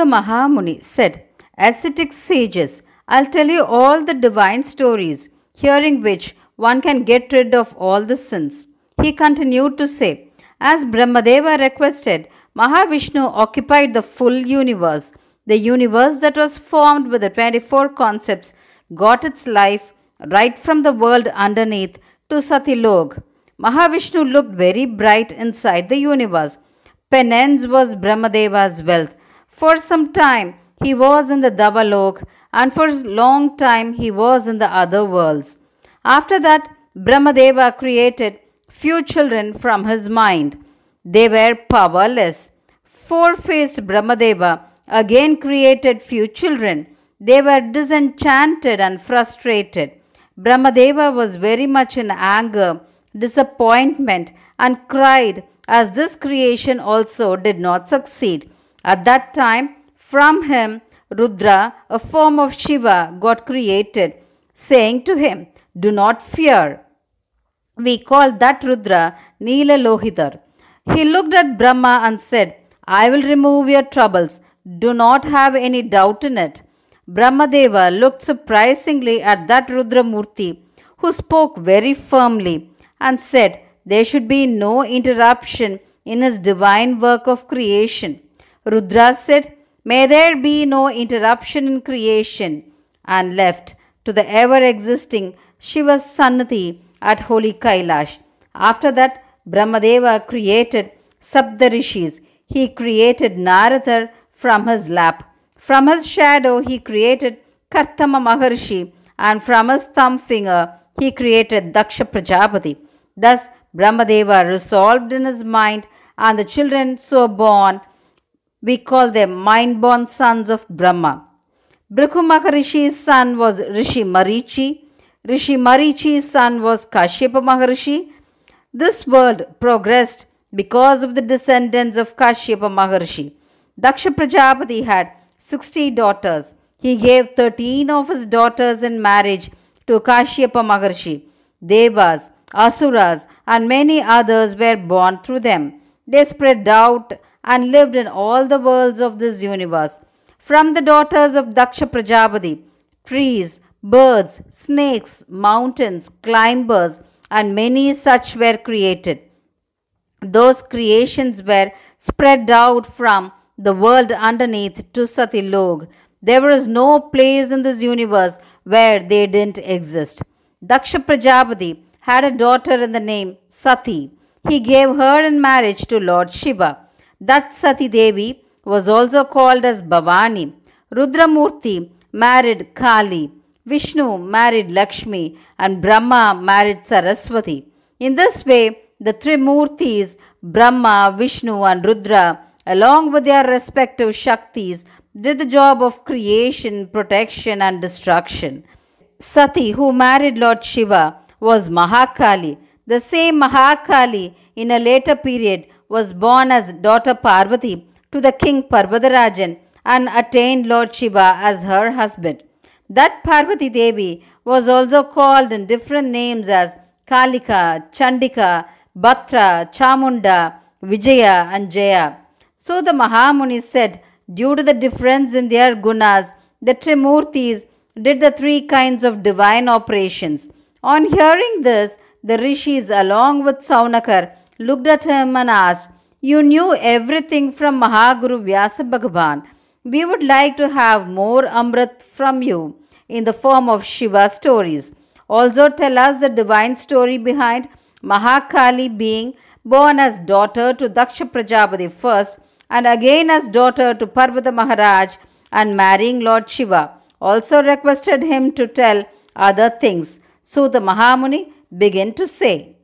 Suta Mahamuni said, Ascetic sages, I'll tell you all the divine stories, hearing which one can get rid of all the sins. He continued to say, As Brahmadeva requested, Mahavishnu occupied the full universe. The universe that was formed with the 24 concepts got its life right from the world underneath to Satyalok. Mahavishnu looked very bright inside the universe. Penance was Brahmadeva's wealth. For some time he was in the Devalok and for a long time he was in the other worlds. After that, Brahmadeva created few children from his mind. They were powerless. Four faced Brahmadeva again created few children. They were disenchanted and frustrated. Brahmadeva was very much in anger, disappointment, and cried as this creation also did not succeed. At that time, from him, Rudra, a form of Shiva, got created, saying to him, Do not fear. We call that Rudra Neela Lohidar. He looked at Brahma and said, I will remove your troubles. Do not have any doubt in it. Brahmadeva looked surprisingly at that Rudramurti, who spoke very firmly and said there should be no interruption in his divine work of creation. Rudra said, May there be no interruption in creation, and left to the ever existing Shiva's Sannidhi at holy Kailash. After that, Brahmadeva created Saptarishis. He created Narada from his lap. From his shadow, he created Kardama Maharshi, and from his thumb finger, he created Daksha Prajapati. Thus, Brahmadeva resolved in his mind, and the children so born we call them mind born sons of Brahma. Bhrigu Maharishi's son was Rishi Marichi. Rishi Marichi's son was Kashyapa Maharshi. This world progressed because of the descendants of Kashyapa Maharshi. Daksha Prajapati had 60 daughters. He gave 13 of his daughters in marriage to Kashyapa Maharshi. Devas, Asuras, and many others were born through them. They spread out and lived in all the worlds of this universe. From the daughters of Daksha Prajapati, trees, birds, snakes, mountains, climbers, and many such were created. Those creations were spread out from the world underneath to Satyalok. There was no place in this universe where they didn't exist. Daksha Prajapati had a daughter in the name Sati. He gave her in marriage to Lord Shiva. That Sati Devi was also called as Bhavani. Rudramurti married Kali. Vishnu married Lakshmi and Brahma married Saraswati. In this way, the three Murtis, Brahma, Vishnu, and Rudra, along with their respective Shaktis, did the job of creation, protection, and destruction. Sati, who married Lord Shiva, was Mahakali. The same Mahakali, in a later period, was born as daughter Parvati to the king Parvatarajan and attained Lord Shiva as her husband. That Parvati Devi was also called in different names as Kalika, Chandika, Bhadra, Chamunda, Vijaya, and Jaya. So the Mahamuni said, due to the difference in their gunas, the Trimurtis did the three kinds of divine operations. On hearing this, the rishis, along with Saunakar, looked at him and asked, You knew everything from Mahaguru Vyasa Bhagavan. We would like to have more Amrit from you in the form of Shiva stories. Also, tell us the divine story behind Mahakali being born as daughter to Daksha Prajapati first and again as daughter to Parvata Maharaj and marrying Lord Shiva. Also requested him to tell other things. So the Mahamuni began to say,